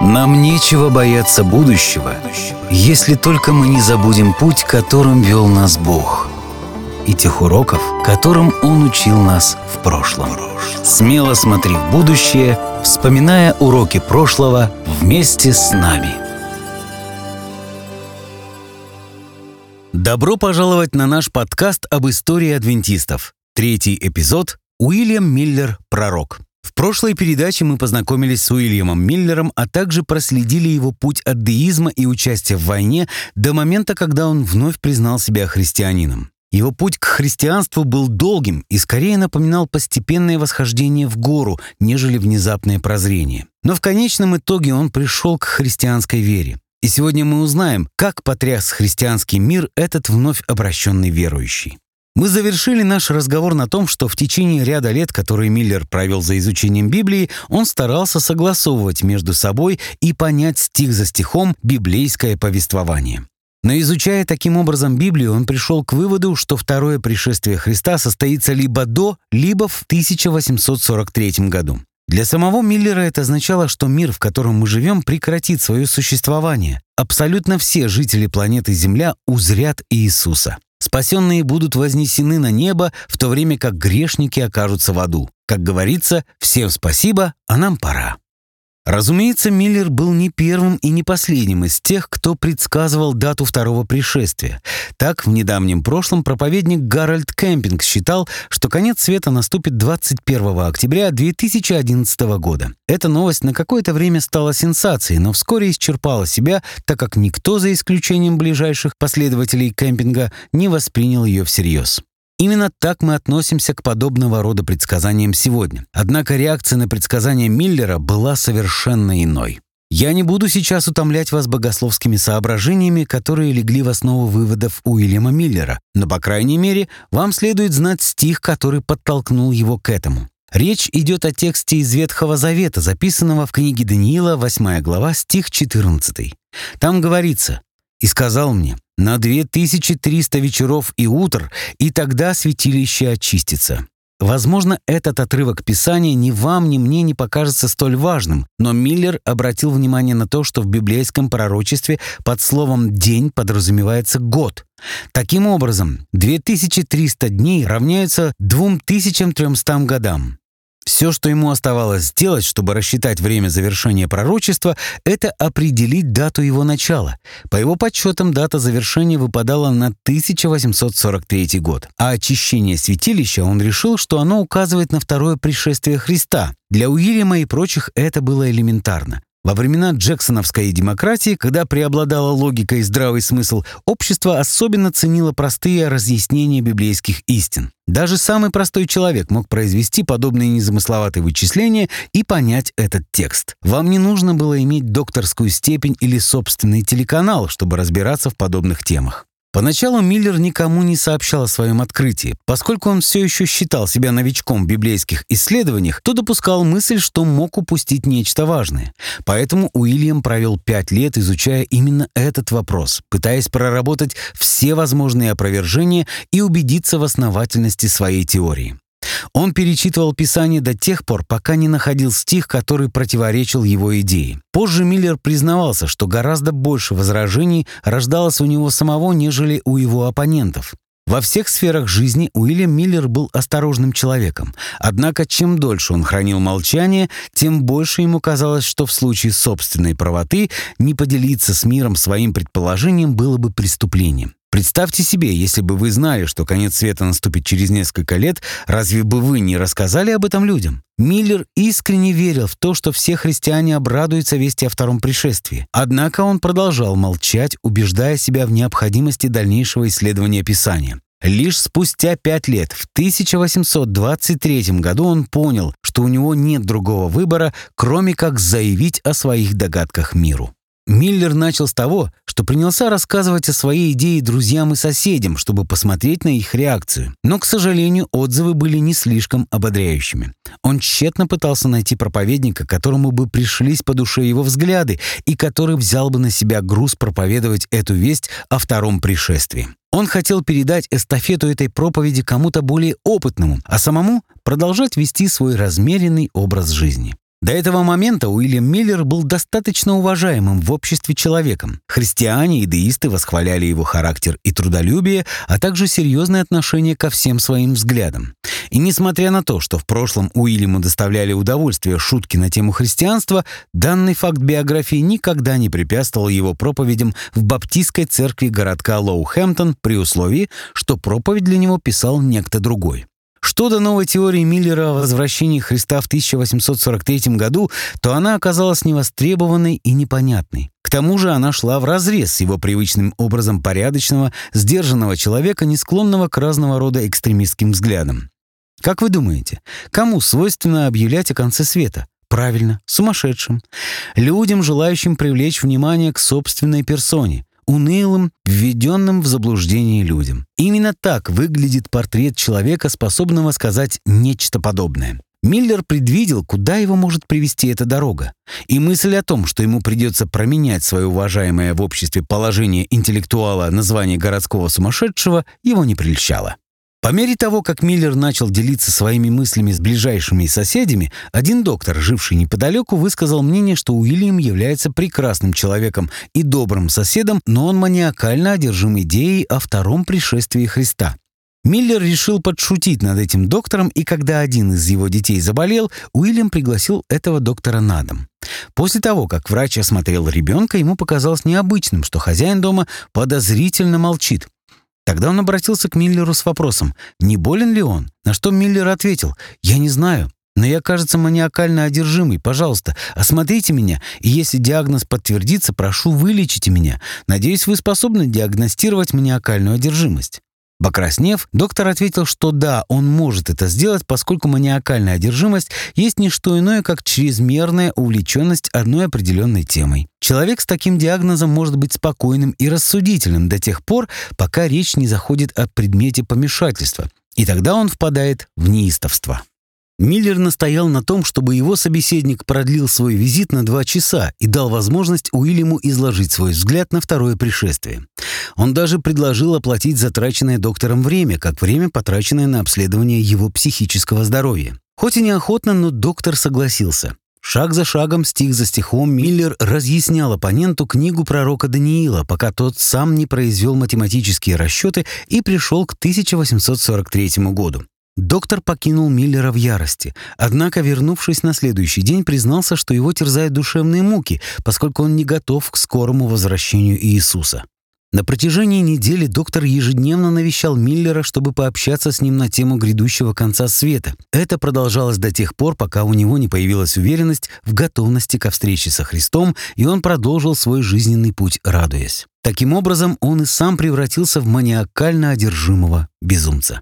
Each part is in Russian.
Нам нечего бояться будущего, если только мы не забудем путь, которым вел нас Бог, и тех уроков, которым Он учил нас в прошлом. Смело смотри в будущее, вспоминая уроки прошлого вместе с нами. Добро пожаловать на наш подкаст об истории адвентистов. Третий эпизод «Уильям Миллер. Пророк». В прошлой передаче мы познакомились с Уильямом Миллером, а также проследили его путь от деизма и участия в войне до момента, когда он вновь признал себя христианином. Его путь к христианству был долгим и скорее напоминал постепенное восхождение в гору, нежели внезапное прозрение. Но в конечном итоге он пришел к христианской вере. И сегодня мы узнаем, как потряс христианский мир этот вновь обращенный верующий. Мы завершили наш разговор на том, что в течение ряда лет, которые Миллер провел за изучением Библии, он старался согласовывать между собой и понять стих за стихом библейское повествование. Но изучая таким образом Библию, он пришел к выводу, что второе пришествие Христа состоится либо до, либо в 1843 году. Для самого Миллера это означало, что мир, в котором мы живем, прекратит свое существование. Абсолютно все жители планеты Земля узрят Иисуса. Спасенные будут вознесены на небо, в то время как грешники окажутся в аду. Как говорится, всем спасибо, а нам пора. Разумеется, Миллер был не первым и не последним из тех, кто предсказывал дату второго пришествия. Так, в недавнем прошлом проповедник Гарольд Кемпинг считал, что конец света наступит 21 октября 2011 года. Эта новость на какое-то время стала сенсацией, но вскоре исчерпала себя, так как никто, за исключением ближайших последователей Кемпинга, не воспринял ее всерьез. Именно так мы относимся к подобного рода предсказаниям сегодня. Однако реакция на предсказание Миллера была совершенно иной. Я не буду сейчас утомлять вас богословскими соображениями, которые легли в основу выводов Уильяма Миллера, но, по крайней мере, вам следует знать стих, который подтолкнул его к этому. Речь идет о тексте из Ветхого Завета, записанного в книге Даниила, 8 глава, стих 14. Там говорится «И сказал мне, на 2300 вечеров и утр, и тогда святилище очистится. Возможно, этот отрывок Писания ни вам, ни мне не покажется столь важным, но Миллер обратил внимание на то, что в библейском пророчестве под словом «день» подразумевается год. Таким образом, 2300 дней равняются 2300 годам. Все, что ему оставалось сделать, чтобы рассчитать время завершения пророчества, это определить дату его начала. По его подсчетам, дата завершения выпадала на 1843 год. А очищение святилища он решил, что оно указывает на второе пришествие Христа. Для Уильяма и прочих это было элементарно. Во времена джексоновской демократии, когда преобладала логика и здравый смысл, общество особенно ценило простые разъяснения библейских истин. Даже самый простой человек мог произвести подобные незамысловатые вычисления и понять этот текст. Вам не нужно было иметь докторскую степень или собственный телеканал, чтобы разбираться в подобных темах. Поначалу Миллер никому не сообщал о своем открытии. Поскольку он все еще считал себя новичком в библейских исследованиях, то допускал мысль, что мог упустить нечто важное. Поэтому Уильям провел пять лет, изучая именно этот вопрос, пытаясь проработать все возможные опровержения и убедиться в основательности своей теории. Он перечитывал Писание до тех пор, пока не находил стих, который противоречил его идее. Позже Миллер признавался, что гораздо больше возражений рождалось у него самого, нежели у его оппонентов. Во всех сферах жизни Уильям Миллер был осторожным человеком. Однако, чем дольше он хранил молчание, тем больше ему казалось, что в случае собственной правоты не поделиться с миром своим предположением было бы преступлением. Представьте себе, если бы вы знали, что конец света наступит через несколько лет, разве бы вы не рассказали об этом людям? Миллер искренне верил в то, что все христиане обрадуются вести о втором пришествии. Однако он продолжал молчать, убеждая себя в необходимости дальнейшего исследования Писания. Лишь спустя пять лет, в 1823 году, он понял, что у него нет другого выбора, кроме как заявить о своих догадках миру. Миллер начал с того, что принялся рассказывать о своей идее друзьям и соседям, чтобы посмотреть на их реакцию. Но, к сожалению, отзывы были не слишком ободряющими. Он тщетно пытался найти проповедника, которому бы пришлись по душе его взгляды и который взял бы на себя груз проповедовать эту весть о втором пришествии. Он хотел передать эстафету этой проповеди кому-то более опытному, а самому продолжать вести свой размеренный образ жизни. До этого момента Уильям Миллер был достаточно уважаемым в обществе человеком. Христиане и деисты восхваляли его характер и трудолюбие, а также серьезное отношение ко всем своим взглядам. И несмотря на то, что в прошлом Уильяму доставляли удовольствие шутки на тему христианства, данный факт биографии никогда не препятствовал его проповедям в баптистской церкви городка Лоухэмптон при условии, что проповедь для него писал некто другой. Что до новой теории Миллера о возвращении Христа в 1843 году, то она оказалась невостребованной и непонятной. К тому же она шла вразрез с его привычным образом порядочного, сдержанного человека, не склонного к разного рода экстремистским взглядам. Как вы думаете, кому свойственно объявлять о конце света? Правильно, сумасшедшим. Людям, желающим привлечь внимание к собственной персоне унылым, введенным в заблуждение людям. Именно так выглядит портрет человека, способного сказать нечто подобное. Миллер предвидел, куда его может привести эта дорога. И мысль о том, что ему придется променять свое уважаемое в обществе положение интеллектуала на звание городского сумасшедшего, его не прельщала. По мере того, как Миллер начал делиться своими мыслями с ближайшими соседями, один доктор, живший неподалеку, высказал мнение, что Уильям является прекрасным человеком и добрым соседом, но он маниакально одержим идеей о втором пришествии Христа. Миллер решил подшутить над этим доктором, и когда один из его детей заболел, Уильям пригласил этого доктора на дом. После того, как врач осмотрел ребенка, ему показалось необычным, что хозяин дома подозрительно молчит. Тогда он обратился к Миллеру с вопросом, не болен ли он, на что Миллер ответил, «Я не знаю, но я, кажется, маниакально одержимый. Пожалуйста, осмотрите меня, и если диагноз подтвердится, прошу, вылечите меня. Надеюсь, вы способны диагностировать маниакальную одержимость». Покраснев, доктор ответил, что да, он может это сделать, поскольку маниакальная одержимость есть не что иное, как чрезмерная увлеченность одной определенной темой. Человек с таким диагнозом может быть спокойным и рассудительным до тех пор, пока речь не заходит о предмете помешательства, и тогда он впадает в неистовство. Миллер настоял на том, чтобы его собеседник продлил свой визит на два часа и дал возможность Уильяму изложить свой взгляд на второе пришествие. Он даже предложил оплатить затраченное доктором время, как время, потраченное на обследование его психического здоровья. Хоть и неохотно, но доктор согласился. Шаг за шагом, стих за стихом, Миллер разъяснял оппоненту книгу пророка Даниила, пока тот сам не произвел математические расчеты и пришел к 1843 году. Доктор покинул Миллера в ярости, однако, вернувшись на следующий день, признался, что его терзают душевные муки, поскольку он не готов к скорому возвращению Иисуса. На протяжении недели доктор ежедневно навещал Миллера, чтобы пообщаться с ним на тему грядущего конца света. Это продолжалось до тех пор, пока у него не появилась уверенность в готовности ко встрече со Христом, и он продолжил свой жизненный путь, радуясь. Таким образом, он и сам превратился в маниакально одержимого безумца.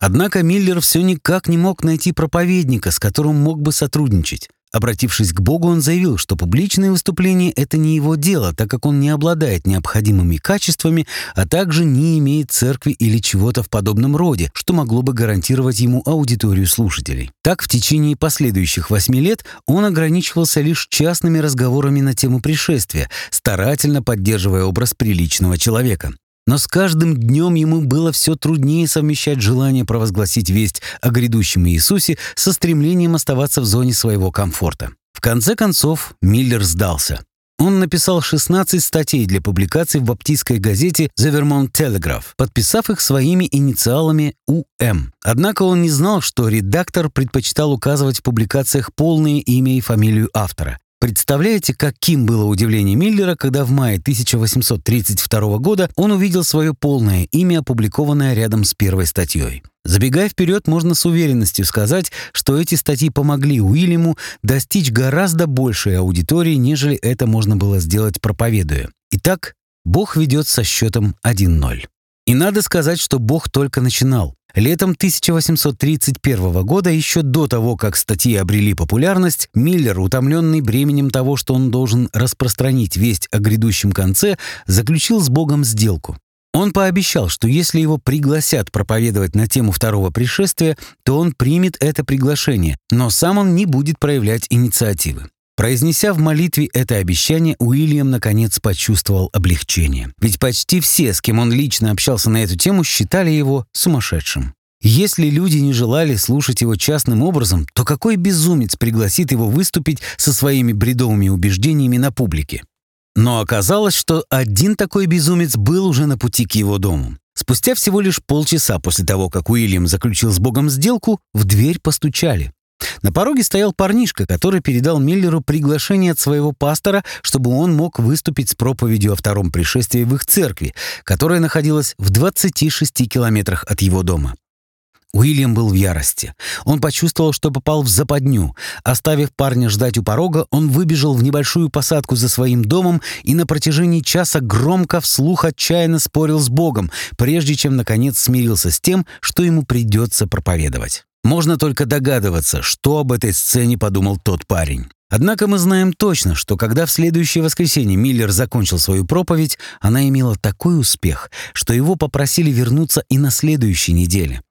Однако Миллер все никак не мог найти проповедника, с которым мог бы сотрудничать. Обратившись к Богу, он заявил, что публичные выступления — это не его дело, так как он не обладает необходимыми качествами, а также не имеет церкви или чего-то в подобном роде, что могло бы гарантировать ему аудиторию слушателей. Так, в течение последующих восьми лет он ограничивался лишь частными разговорами на тему пришествия, старательно поддерживая образ приличного человека. Но с каждым днем ему было все труднее совмещать желание провозгласить весть о грядущем Иисусе со стремлением оставаться в зоне своего комфорта. В конце концов, Миллер сдался. Он написал 16 статей для публикаций в баптистской газете The Vermont Telegraph, подписав их своими инициалами УМ. Однако он не знал, что редактор предпочитал указывать в публикациях полное имя и фамилию автора. Представляете, каким было удивление Миллера, когда в мае 1832 года он увидел свое полное имя, опубликованное рядом с первой статьей. Забегая вперед, можно с уверенностью сказать, что эти статьи помогли Уильяму достичь гораздо большей аудитории, нежели это можно было сделать проповедуя. Итак, Бог ведет со счетом 1-0. И надо сказать, что Бог только начинал. Летом 1831 года, еще до того, как статьи обрели популярность, Миллер, утомленный бременем того, что он должен распространить весть о грядущем конце, заключил с Богом сделку. Он пообещал, что если его пригласят проповедовать на тему второго пришествия, то он примет это приглашение, но сам он не будет проявлять инициативы. Произнеся в молитве это обещание, Уильям наконец почувствовал облегчение. Ведь почти все, с кем он лично общался на эту тему, считали его сумасшедшим. Если люди не желали слушать его частным образом, то какой безумец пригласит его выступить со своими бредовыми убеждениями на публике? Но оказалось, что один такой безумец был уже на пути к его дому. Спустя всего лишь полчаса после того, как Уильям заключил с Богом сделку, в дверь постучали. На пороге стоял парнишка, который передал Миллеру приглашение от своего пастора, чтобы он мог выступить с проповедью о втором пришествии в их церкви, которая находилась в 26 километрах от его дома. Уильям был в ярости. Он почувствовал, что попал в западню. Оставив парня ждать у порога, он выбежал в небольшую посадку за своим домом и на протяжении часа громко вслух отчаянно спорил с Богом, прежде чем, наконец, смирился с тем, что ему придется проповедовать. Можно только догадываться, что об этой сцене подумал тот парень. Однако мы знаем точно, что когда в следующее воскресенье Миллер закончил свою проповедь, она имела такой успех, что его попросили вернуться и на следующей неделе.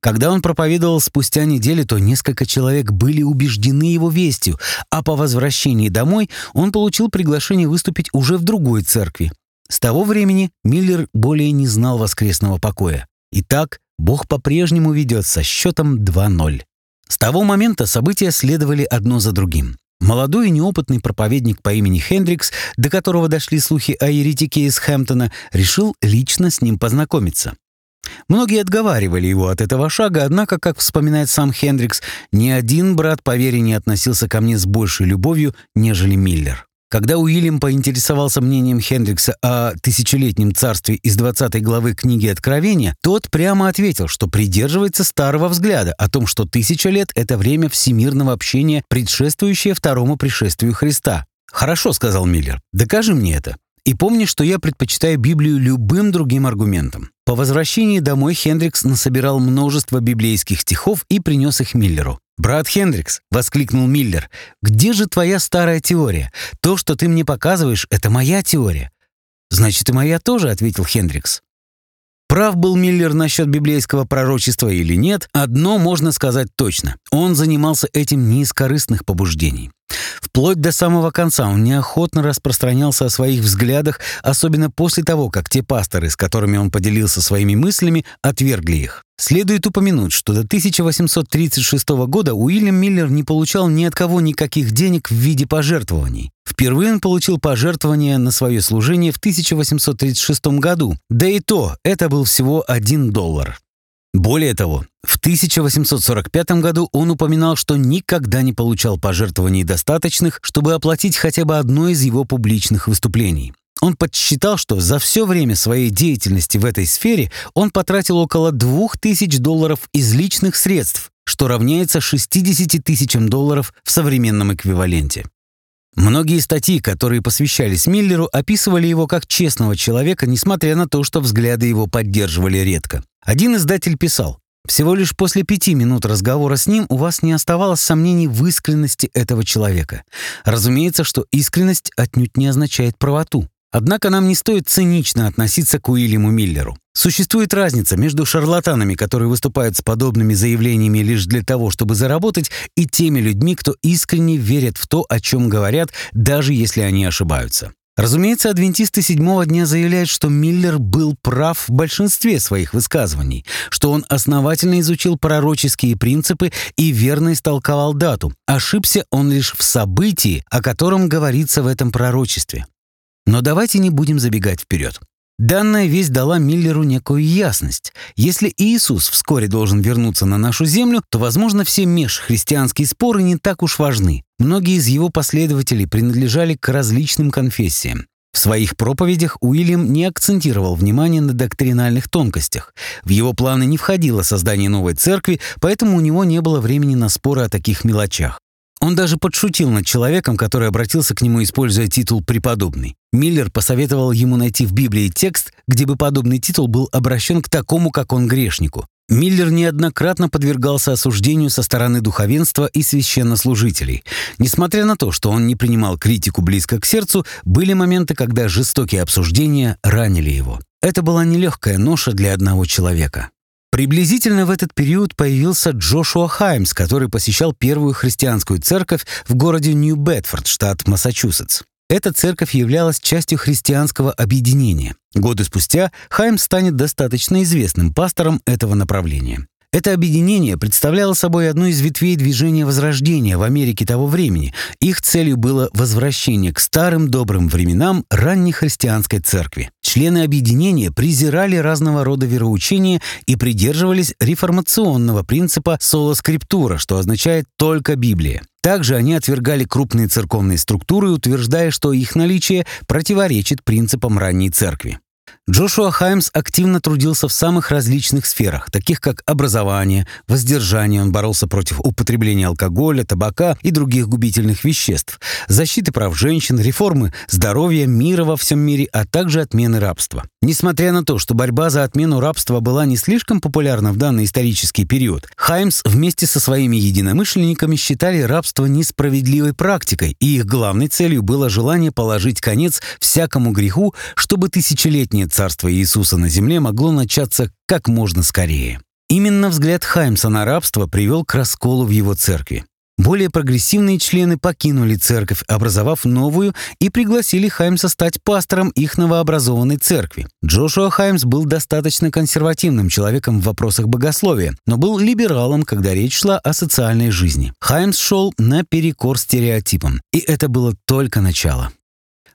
Когда он проповедовал спустя неделю, то несколько человек были убеждены его вестью, а по возвращении домой он получил приглашение выступить уже в другой церкви. С того времени Миллер более не знал воскресного покоя. Итак, Бог по-прежнему ведет со счетом 2-0. С того момента события следовали одно за другим. Молодой и неопытный проповедник по имени Хендрикс, до которого дошли слухи о еретике из Хэмптона, решил лично с ним познакомиться. Многие отговаривали его от этого шага, однако, как вспоминает сам Хендрикс, ни один брат по вере не относился ко мне с большей любовью, нежели Миллер. Когда Уильям поинтересовался мнением Хендрикса о тысячелетнем царстве из 20 главы книги Откровения, тот прямо ответил, что придерживается старого взгляда о том, что тысяча лет — это время всемирного общения, предшествующее второму пришествию Христа. «Хорошо», — сказал Миллер, — «докажи мне это». И помни, что я предпочитаю Библию любым другим аргументам. По возвращении домой Хендрикс насобирал множество библейских стихов и принес их Миллеру. «Брат Хендрикс», — воскликнул Миллер, — «где же твоя старая теория? То, что ты мне показываешь, — это моя теория». «Значит, и моя тоже», — ответил Хендрикс. Прав был Миллер насчет библейского пророчества или нет, одно можно сказать точно. Он занимался этим не из корыстных побуждений. Вплоть до самого конца он неохотно распространялся о своих взглядах, особенно после того, как те пасторы, с которыми он поделился своими мыслями, отвергли их. Следует упомянуть, что до 1836 года Уильям Миллер не получал ни от кого никаких денег в виде пожертвований. Впервые он получил пожертвование на свое служение в 1836 году, да и то это был всего 1 доллар. Более того, в 1845 году он упоминал, что никогда не получал пожертвований достаточных, чтобы оплатить хотя бы одно из его публичных выступлений. Он подсчитал, что за все время своей деятельности в этой сфере он потратил около 2000 долларов из личных средств, что равняется 60 тысячам долларов в современном эквиваленте. Многие статьи, которые посвящались Миллеру, описывали его как честного человека, несмотря на то, что взгляды его поддерживали редко. Один издатель писал, «Всего лишь после пяти минут разговора с ним у вас не оставалось сомнений в искренности этого человека. Разумеется, что искренность отнюдь не означает правоту. Однако нам не стоит цинично относиться к Уильяму Миллеру. Существует разница между шарлатанами, которые выступают с подобными заявлениями лишь для того, чтобы заработать, и теми людьми, кто искренне верит в то, о чем говорят, даже если они ошибаются. Разумеется, адвентисты седьмого дня заявляют, что Миллер был прав в большинстве своих высказываний, что он основательно изучил пророческие принципы и верно истолковал дату. Ошибся он лишь в событии, о котором говорится в этом пророчестве. Но давайте не будем забегать вперед. Данная весть дала Миллеру некую ясность. Если Иисус вскоре должен вернуться на нашу землю, то, возможно, все межхристианские споры не так уж важны. Многие из его последователей принадлежали к различным конфессиям. В своих проповедях Уильям не акцентировал внимание на доктринальных тонкостях. В его планы не входило создание новой церкви, поэтому у него не было времени на споры о таких мелочах. Он даже подшутил над человеком, который обратился к нему, используя титул «преподобный». Миллер посоветовал ему найти в Библии текст, где бы подобный титул был обращен к такому, как он, грешнику. Миллер неоднократно подвергался осуждению со стороны духовенства и священнослужителей. Несмотря на то, что он не принимал критику близко к сердцу, были моменты, когда жестокие обсуждения ранили его. Это была нелегкая ноша для одного человека. Приблизительно в этот период появился Джошуа Хаймс, который посещал первую христианскую церковь в городе Нью-Бетфорд, штат Массачусетс. эта церковь являлась частью христианского объединения. Годы спустя Хайм станет достаточно известным пастором этого направления. Это объединение представляло собой одну из ветвей движения Возрождения в Америке того времени. Их целью было возвращение к старым добрым временам ранней христианской церкви. Члены объединения презирали разного рода вероучения и придерживались реформационного принципа соло скриптура, что означает «только Библия». Также они отвергали крупные церковные структуры, утверждая, что их наличие противоречит принципам ранней церкви. Джошуа Хаймс активно трудился в самых различных сферах, таких как образование, воздержание, он боролся против употребления алкоголя, табака и других губительных веществ, защиты прав женщин, реформы здоровья, мира во всем мире, а также отмены рабства. Несмотря на то, что борьба за отмену рабства была не слишком популярна в данный исторический период, Хаймс вместе со своими единомышленниками считали рабство несправедливой практикой, и их главной целью было желание положить конец всякому греху, чтобы тысячелетнее царство Иисуса на земле могло начаться как можно скорее. Именно взгляд Хаймса на рабство привел к расколу в его церкви. Более прогрессивные члены покинули церковь, образовав новую, и пригласили Хаймса стать пастором их новообразованной церкви. Джошуа Хаймс был достаточно консервативным человеком в вопросах богословия, но был либералом, когда речь шла о социальной жизни. Хаймс шел наперекор стереотипам, и это было только начало.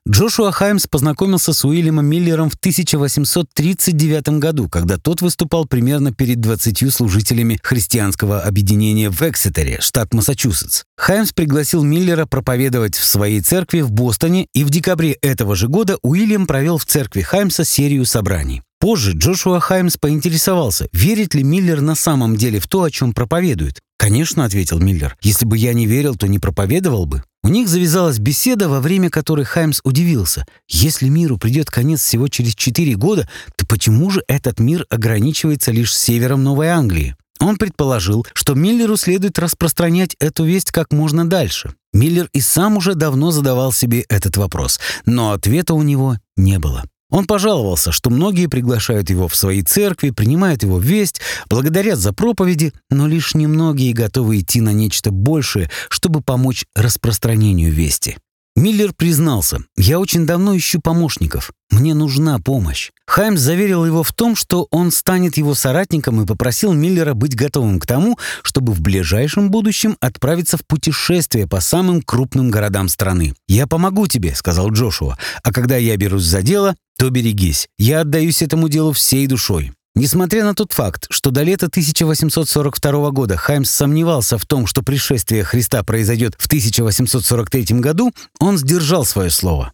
Джошуа Хаймс познакомился с Уильямом Миллером в 1839 году, когда тот выступал примерно перед 20 служителями христианского объединения в Эксетере, штат Массачусетс. Хаймс пригласил Миллера проповедовать в своей церкви в Бостоне, и в декабре этого же года Уильям провел в церкви Хаймса серию собраний. Позже Джошуа Хаймс поинтересовался, верит ли Миллер на самом деле в то, о чем проповедует. «Конечно», — ответил Миллер, — «если бы я не верил, то не проповедовал бы». У них завязалась беседа, во время которой Хаймс удивился. Если миру придет конец всего через четыре года, то почему же этот мир ограничивается лишь севером Новой Англии? Он предположил, что Миллеру следует распространять эту весть как можно дальше. Миллер и сам уже давно задавал себе этот вопрос, но ответа у него не было. Он пожаловался, что многие приглашают его в свои церкви, принимают его весть, благодарят за проповеди, но лишь немногие готовы идти на нечто большее, чтобы помочь распространению вести. Миллер признался, «Я очень давно ищу помощников. Мне нужна помощь». Хаймс заверил его в том, что он станет его соратником и попросил Миллера быть готовым к тому, чтобы в ближайшем будущем отправиться в путешествие по самым крупным городам страны. «Я помогу тебе», — сказал Джошуа, «а когда я берусь за дело, то берегись. Я отдаюсь этому делу всей душой». Несмотря на тот факт, что до лета 1842 года Хаймс сомневался в том, что пришествие Христа произойдет в 1843 году, он сдержал свое слово.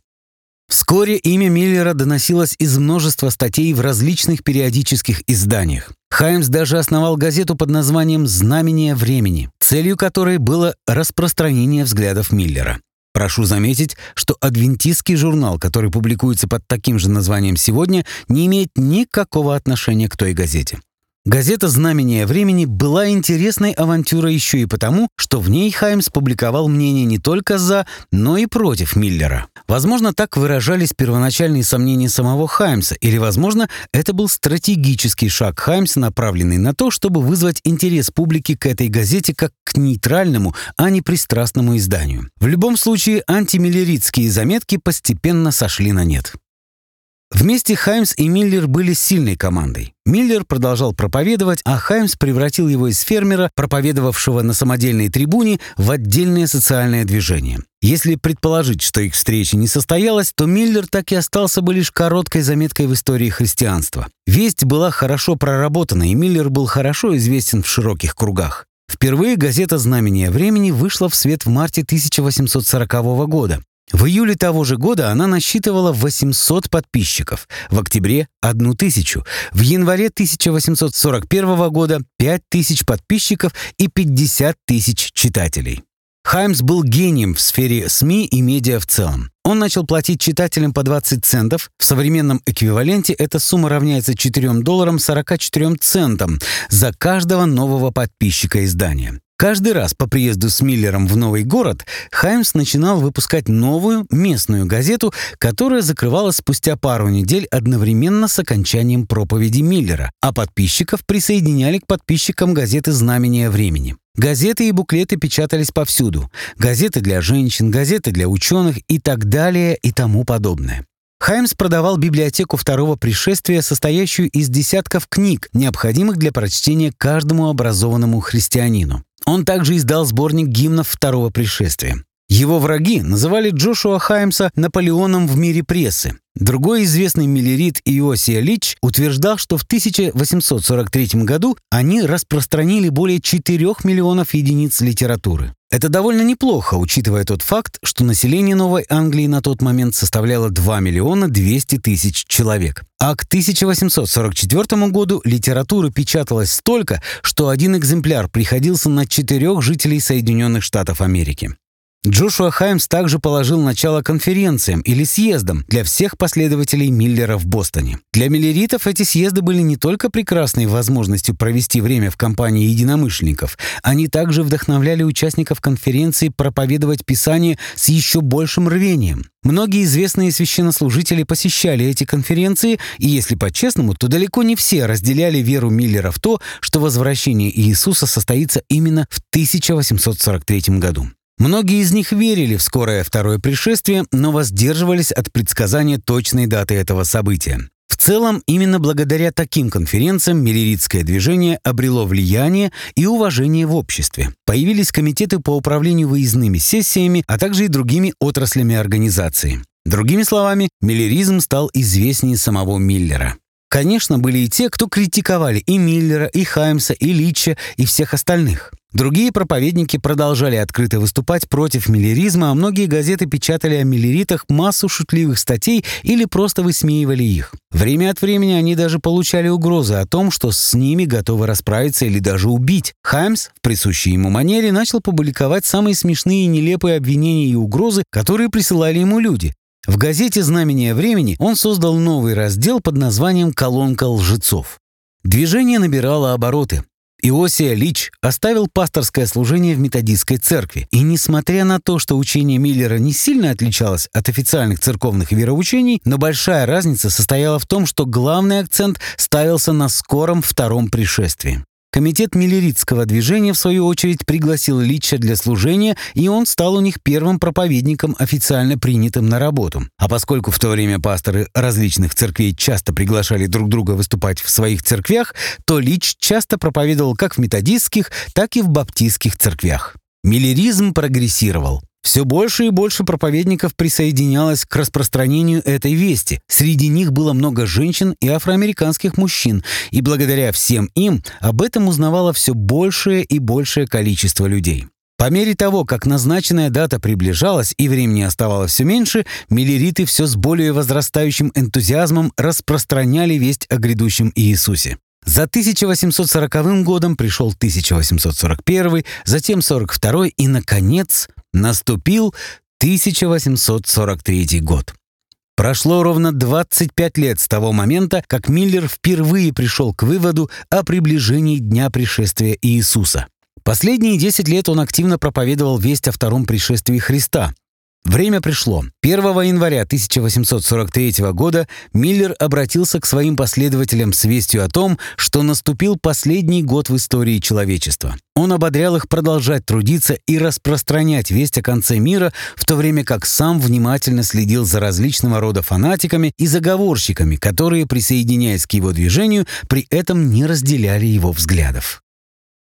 Вскоре имя Миллера доносилось из множества статей в различных периодических изданиях. Хаймс даже основал газету под названием «Знамение времени», целью которой было распространение взглядов Миллера. Прошу заметить, что адвентистский журнал, который публикуется под таким же названием сегодня, не имеет никакого отношения к той газете. Газета «Знамение времени» была интересной авантюрой еще и потому, что в ней Хаймс публиковал мнение не только за, но и против Миллера. Возможно, так выражались первоначальные сомнения самого Хаймса, или, возможно, это был стратегический шаг Хаймса, направленный на то, чтобы вызвать интерес публики к этой газете как к нейтральному, а не пристрастному изданию. В любом случае, антимиллеритские заметки постепенно сошли на нет. Вместе Хаймс и Миллер были сильной командой. Миллер продолжал проповедовать, а Хаймс превратил его из фермера, проповедовавшего на самодельной трибуне, в отдельное социальное движение. Если предположить, что их встреча не состоялась, то Миллер так и остался бы лишь короткой заметкой в истории христианства. Весть была хорошо проработана, и Миллер был хорошо известен в широких кругах. Впервые газета «Знамение времени» вышла в свет в марте 1840 года. В июле того же года она насчитывала 800 подписчиков, в октябре – 1000, в январе 1841 года – 5000 подписчиков и 50 тысяч читателей. Хаймс был гением в сфере СМИ и медиа в целом. Он начал платить читателям по 20 центов. В современном эквиваленте эта сумма равняется 4 долларам 44 центам за каждого нового подписчика издания. Каждый раз по приезду с Миллером в новый город Хаймс начинал выпускать новую местную газету, которая закрывалась спустя пару недель одновременно с окончанием проповеди Миллера, а подписчиков присоединяли к подписчикам газеты «Знамение времени». Газеты и буклеты печатались повсюду. Газеты для женщин, газеты для ученых и так далее и тому подобное. Хаймс продавал библиотеку второго пришествия, состоящую из десятков книг, необходимых для прочтения каждому образованному христианину. Он также издал сборник гимнов второго пришествия. Его враги называли Джошуа Хаймса Наполеоном в мире прессы. Другой известный миллерит Иосия Лич утверждал, что в 1843 году они распространили более 4 миллионов единиц литературы. Это довольно неплохо, учитывая тот факт, что население Новой Англии на тот момент составляло 2 миллиона 200 тысяч человек. А к 1844 году литературы печаталось столько, что один экземпляр приходился на четырех жителей Соединенных Штатов Америки. Джошуа Хаймс также положил начало конференциям или съездам для всех последователей Миллера в Бостоне. Для миллеритов эти съезды были не только прекрасной возможностью провести время в компании единомышленников, они также вдохновляли участников конференции проповедовать Писание с еще большим рвением. Многие известные священнослужители посещали эти конференции, и если по-честному, то далеко не все разделяли веру Миллера в то, что возвращение Иисуса состоится именно в 1843 году. Многие из них верили в скорое второе пришествие, но воздерживались от предсказания точной даты этого события. В целом, именно благодаря таким конференциям миллеритское движение обрело влияние и уважение в обществе. Появились комитеты по управлению выездными сессиями, а также и другими отраслями организации. Другими словами, миллеризм стал известнее самого Миллера. Конечно, были и те, кто критиковали и Миллера, и Хаймса, и Литча, и всех остальных. Другие проповедники продолжали открыто выступать против миллеризма, а многие газеты печатали о миллеритах массу шутливых статей или просто высмеивали их. Время от времени они даже получали угрозы о том, что с ними готовы расправиться или даже убить. Хаймс, в присущей ему манере, начал публиковать самые смешные и нелепые обвинения и угрозы, которые присылали ему люди. В газете «Знамение времени» он создал новый раздел под названием «Колонка лжецов». Движение набирало обороты. Иосия Лич оставил пасторское служение в методистской церкви, и несмотря на то, что учение Миллера не сильно отличалось от официальных церковных вероучений, но большая разница состояла в том, что главный акцент ставился на скором втором пришествии. Комитет Миллеритского движения, в свою очередь, пригласил Лича для служения, и он стал у них первым проповедником, официально принятым на работу. А поскольку в то время пасторы различных церквей часто приглашали друг друга выступать в своих церквях, то Лич часто проповедовал как в методистских, так и в баптистских церквях. Миллеризм прогрессировал. Все больше и больше проповедников присоединялось к распространению этой вести. Среди них было много женщин и афроамериканских мужчин, и благодаря всем им об этом узнавало все большее и большее количество людей. По мере того, как назначенная дата приближалась и времени оставалось все меньше, миллериты все с более возрастающим энтузиазмом распространяли весть о грядущем Иисусе. За 1840 годом пришел 1841, затем 42 и, наконец, наступил 1843 год. Прошло ровно 25 лет с того момента, как Миллер впервые пришел к выводу о приближении Дня пришествия Иисуса. Последние 10 лет он активно проповедовал весть о втором пришествии Христа, Время пришло. 1 января 1843 года Миллер обратился к своим последователям с вестью о том, что наступил последний год в истории человечества. Он ободрял их продолжать трудиться и распространять весть о конце мира, в то время как сам внимательно следил за различного рода фанатиками и заговорщиками, которые, присоединяясь к его движению, при этом не разделяли его взглядов.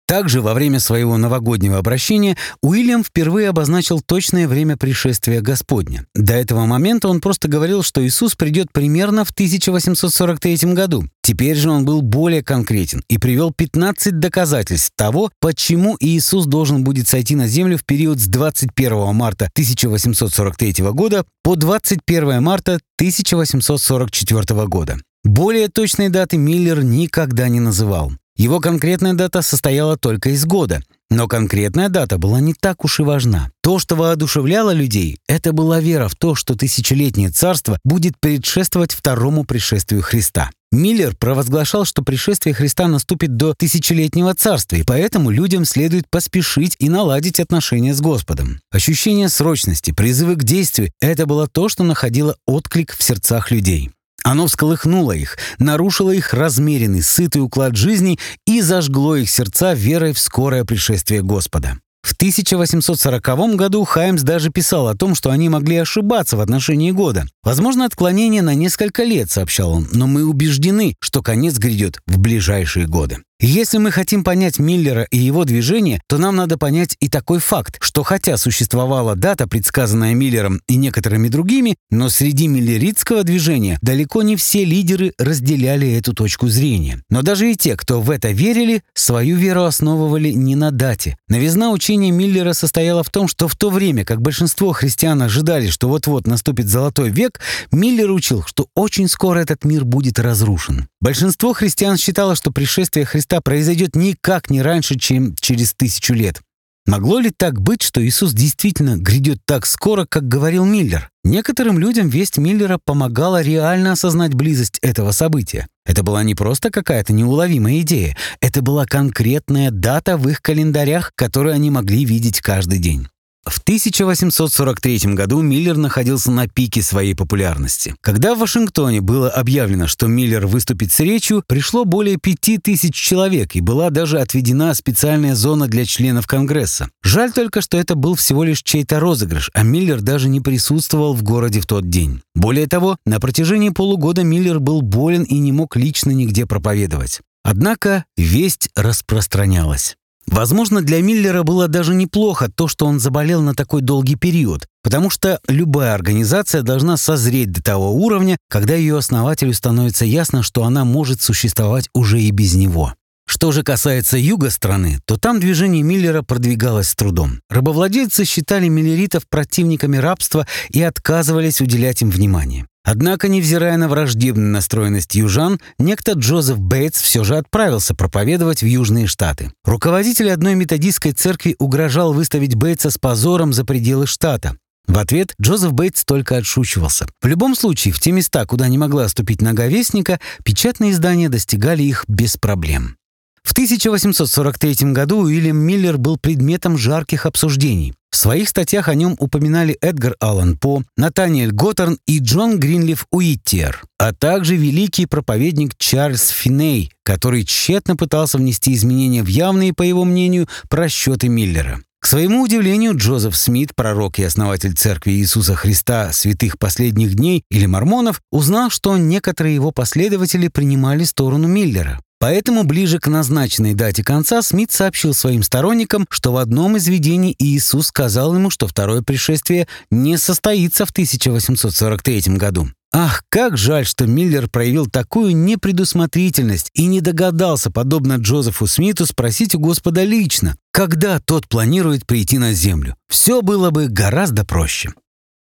Также во время своего новогоднего обращения Уильям впервые обозначил точное время пришествия Господня. До этого момента он просто говорил, что Иисус придет примерно в 1843 году. Теперь же он был более конкретен и привел 15 доказательств того, почему Иисус должен будет сойти на землю в период с 21 марта 1843 года по 21 марта 1844 года. Более точной даты Миллер никогда не называл. Его конкретная дата состояла только из года, но конкретная дата была не так уж и важна. То, что воодушевляло людей, это была вера в то, что тысячелетнее царство будет предшествовать второму пришествию Христа. Миллер провозглашал, что пришествие Христа наступит до тысячелетнего царства, и поэтому людям следует поспешить и наладить отношения с Господом. Ощущение срочности, призывы к действию — это было то, что находило отклик в сердцах людей. Оно всколыхнуло их, нарушило их размеренный, сытый уклад жизни и зажгло их сердца верой в скорое пришествие Господа. В 1840 году Хаймс даже писал о том, что они могли ошибаться в отношении года. Возможно, отклонение на несколько лет, сообщал он, но мы убеждены, что конец грядет в ближайшие годы. Если мы хотим понять Миллера и его движение, то нам надо понять и такой факт, что хотя существовала дата, предсказанная Миллером и некоторыми другими, но среди миллеритского движения далеко не все лидеры разделяли эту точку зрения. Но даже и те, кто в это верили, свою веру основывали не на дате. Новизна учения Миллера состояла в том, что в то время, как большинство христиан ожидали, что вот-вот наступит золотой век, Миллер учил, что очень скоро этот мир будет разрушен. Большинство христиан считало, что пришествие Христа произойдет никак не раньше, чем через тысячу лет. Могло ли так быть, что Иисус действительно грядет так скоро, как говорил Миллер? Некоторым людям весть Миллера помогала реально осознать близость этого события. Это была не просто какая-то неуловимая идея, это была конкретная дата в их календарях, которую они могли видеть каждый день. В 1843 году Миллер находился на пике своей популярности. Когда в Вашингтоне было объявлено, что Миллер выступит с речью, пришло более пяти тысяч человек и была даже отведена специальная зона для членов Конгресса. Жаль только, что это был всего лишь чей-то розыгрыш, а Миллер даже не присутствовал в городе в тот день. Более того, на протяжении полугода Миллер был болен и не мог лично нигде проповедовать. Однако весть распространялась. Возможно, для Миллера было даже неплохо то, что он заболел на такой долгий период, потому что любая организация должна созреть до того уровня, когда ее основателю становится ясно, что она может существовать уже и без него. Что же касается юга страны, то там движение Миллера продвигалось с трудом. Рабовладельцы считали миллеритов противниками рабства и отказывались уделять им внимание. Однако, невзирая на враждебную настроенность южан, некто Джозеф Бейтс все же отправился проповедовать в Южные Штаты. Руководитель одной методистской церкви угрожал выставить Бейтса с позором за пределы штата. В ответ Джозеф Бейтс только отшучивался. В любом случае, в те места, куда не могла ступить нога вестника, печатные издания достигали их без проблем. В 1843 году Уильям Миллер был предметом жарких обсуждений. В своих статьях о нем упоминали Эдгар Аллан По, Натаниэль Готтерн и Джон Гринлиф Уиттер, а также великий проповедник Чарльз Финей, который тщетно пытался внести изменения в явные, по его мнению, просчеты Миллера. К своему удивлению, Джозеф Смит, пророк и основатель Церкви Иисуса Христа святых последних дней или мормонов, узнал, что некоторые его последователи принимали сторону Миллера. Поэтому ближе к назначенной дате конца Смит сообщил своим сторонникам, что в одном из видений Иисус сказал ему, что второе пришествие не состоится в 1843 году. Ах, как жаль, что Миллер проявил такую непредусмотрительность и не догадался, подобно Джозефу Смиту, спросить у Господа лично, когда тот планирует прийти на Землю. Все было бы гораздо проще.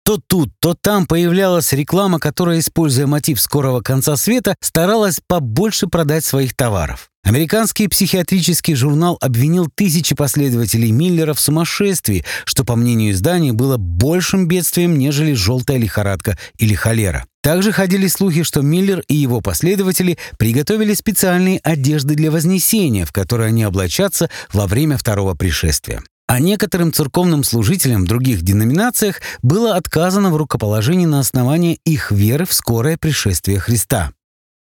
То тут, то там появлялась реклама, которая, используя мотив скорого конца света, старалась побольше продать своих товаров. Американский психиатрический журнал обвинил тысячи последователей Миллера в сумасшествии, что, по мнению издания, было большим бедствием, нежели желтая лихорадка или холера. Также ходили слухи, что Миллер и его последователи приготовили специальные одежды для вознесения, в которые они облачатся во время второго пришествия а некоторым церковным служителям в других деноминациях было отказано в рукоположении на основании их веры в скорое пришествие Христа.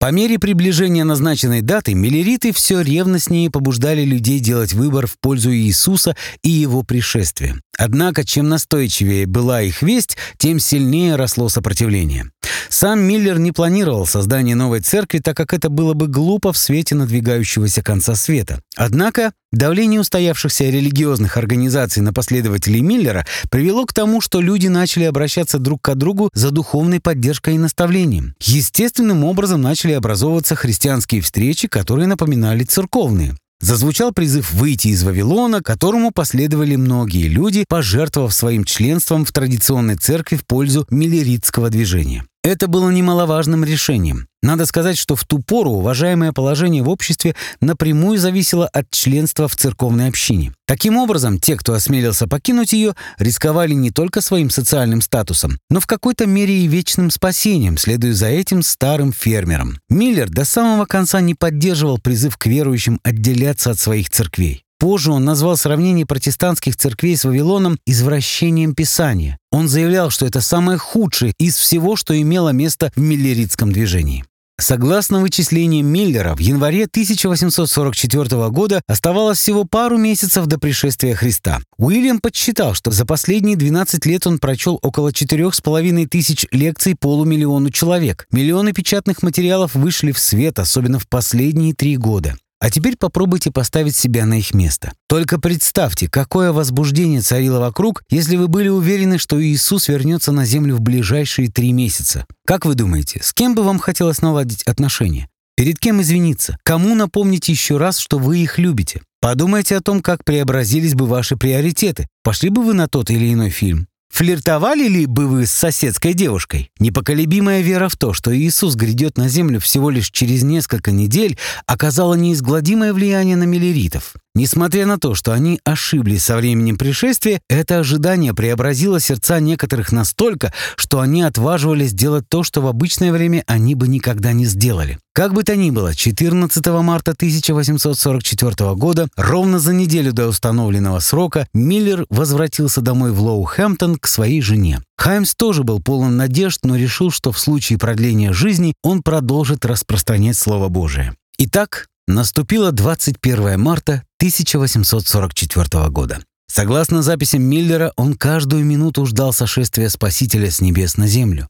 По мере приближения назначенной даты миллериты все ревностнее побуждали людей делать выбор в пользу Иисуса и его пришествия. Однако, чем настойчивее была их весть, тем сильнее росло сопротивление. Сам Миллер не планировал создание новой церкви, так как это было бы глупо в свете надвигающегося конца света. Однако давление устоявшихся религиозных организаций на последователей Миллера привело к тому, что люди начали обращаться друг к другу за духовной поддержкой и наставлением. Естественным образом начали образовываться христианские встречи, которые напоминали церковные. Зазвучал призыв выйти из Вавилона, которому последовали многие люди, пожертвовав своим членством в традиционной церкви в пользу миллеритского движения. Это было немаловажным решением. Надо сказать, что в ту пору уважаемое положение в обществе напрямую зависело от членства в церковной общине. Таким образом, те, кто осмелился покинуть ее, рисковали не только своим социальным статусом, но в какой-то мере и вечным спасением, следуя за этим старым фермером. Миллер до самого конца не поддерживал призыв к верующим отделяться от своих церквей. Позже он назвал сравнение протестантских церквей с Вавилоном извращением Писания. Он заявлял, что это самое худшее из всего, что имело место в миллеритском движении. Согласно вычислениям Миллера, в январе 1844 года оставалось всего пару месяцев до пришествия Христа. Уильям подсчитал, что за последние 12 лет он прочел около 4,5 тысяч лекций полумиллиону человек. Миллионы печатных материалов вышли в свет, особенно в последние три года. А теперь попробуйте поставить себя на их место. Только представьте, какое возбуждение царило вокруг, если вы были уверены, что Иисус вернется на землю в ближайшие три месяца. Как вы думаете, с кем бы вам хотелось наладить отношения? Перед кем извиниться? Кому напомнить еще раз, что вы их любите? Подумайте о том, как преобразились бы ваши приоритеты. Пошли бы вы на тот или иной фильм? Флиртовали ли бы вы с соседской девушкой? Непоколебимая вера в то, что Иисус грядет на землю всего лишь через несколько недель, оказала неизгладимое влияние на миллеритов. Несмотря на то, что они ошиблись со временем пришествия, это ожидание преобразило сердца некоторых настолько, что они отваживались сделать то, что в обычное время они бы никогда не сделали. Как бы то ни было, 14 марта 1844 года, ровно за неделю до установленного срока, Миллер возвратился домой в Лоу-Хэмптон к своей жене. Хаймс тоже был полон надежд, но решил, что в случае продления жизни он продолжит распространять Слово Божие. Итак, Наступило 21 марта 1844 года. Согласно записям Миллера, он каждую минуту ждал сошествия Спасителя с небес на землю.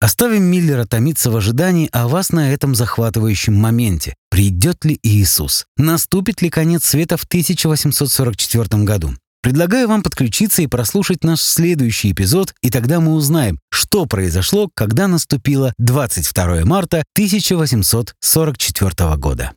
Оставим Миллера томиться в ожидании о вас на этом захватывающем моменте. Придет ли Иисус? Наступит ли конец света в 1844 году? Предлагаю вам подключиться и прослушать наш следующий эпизод, и тогда мы узнаем, что произошло, когда наступило 22 марта 1844 года.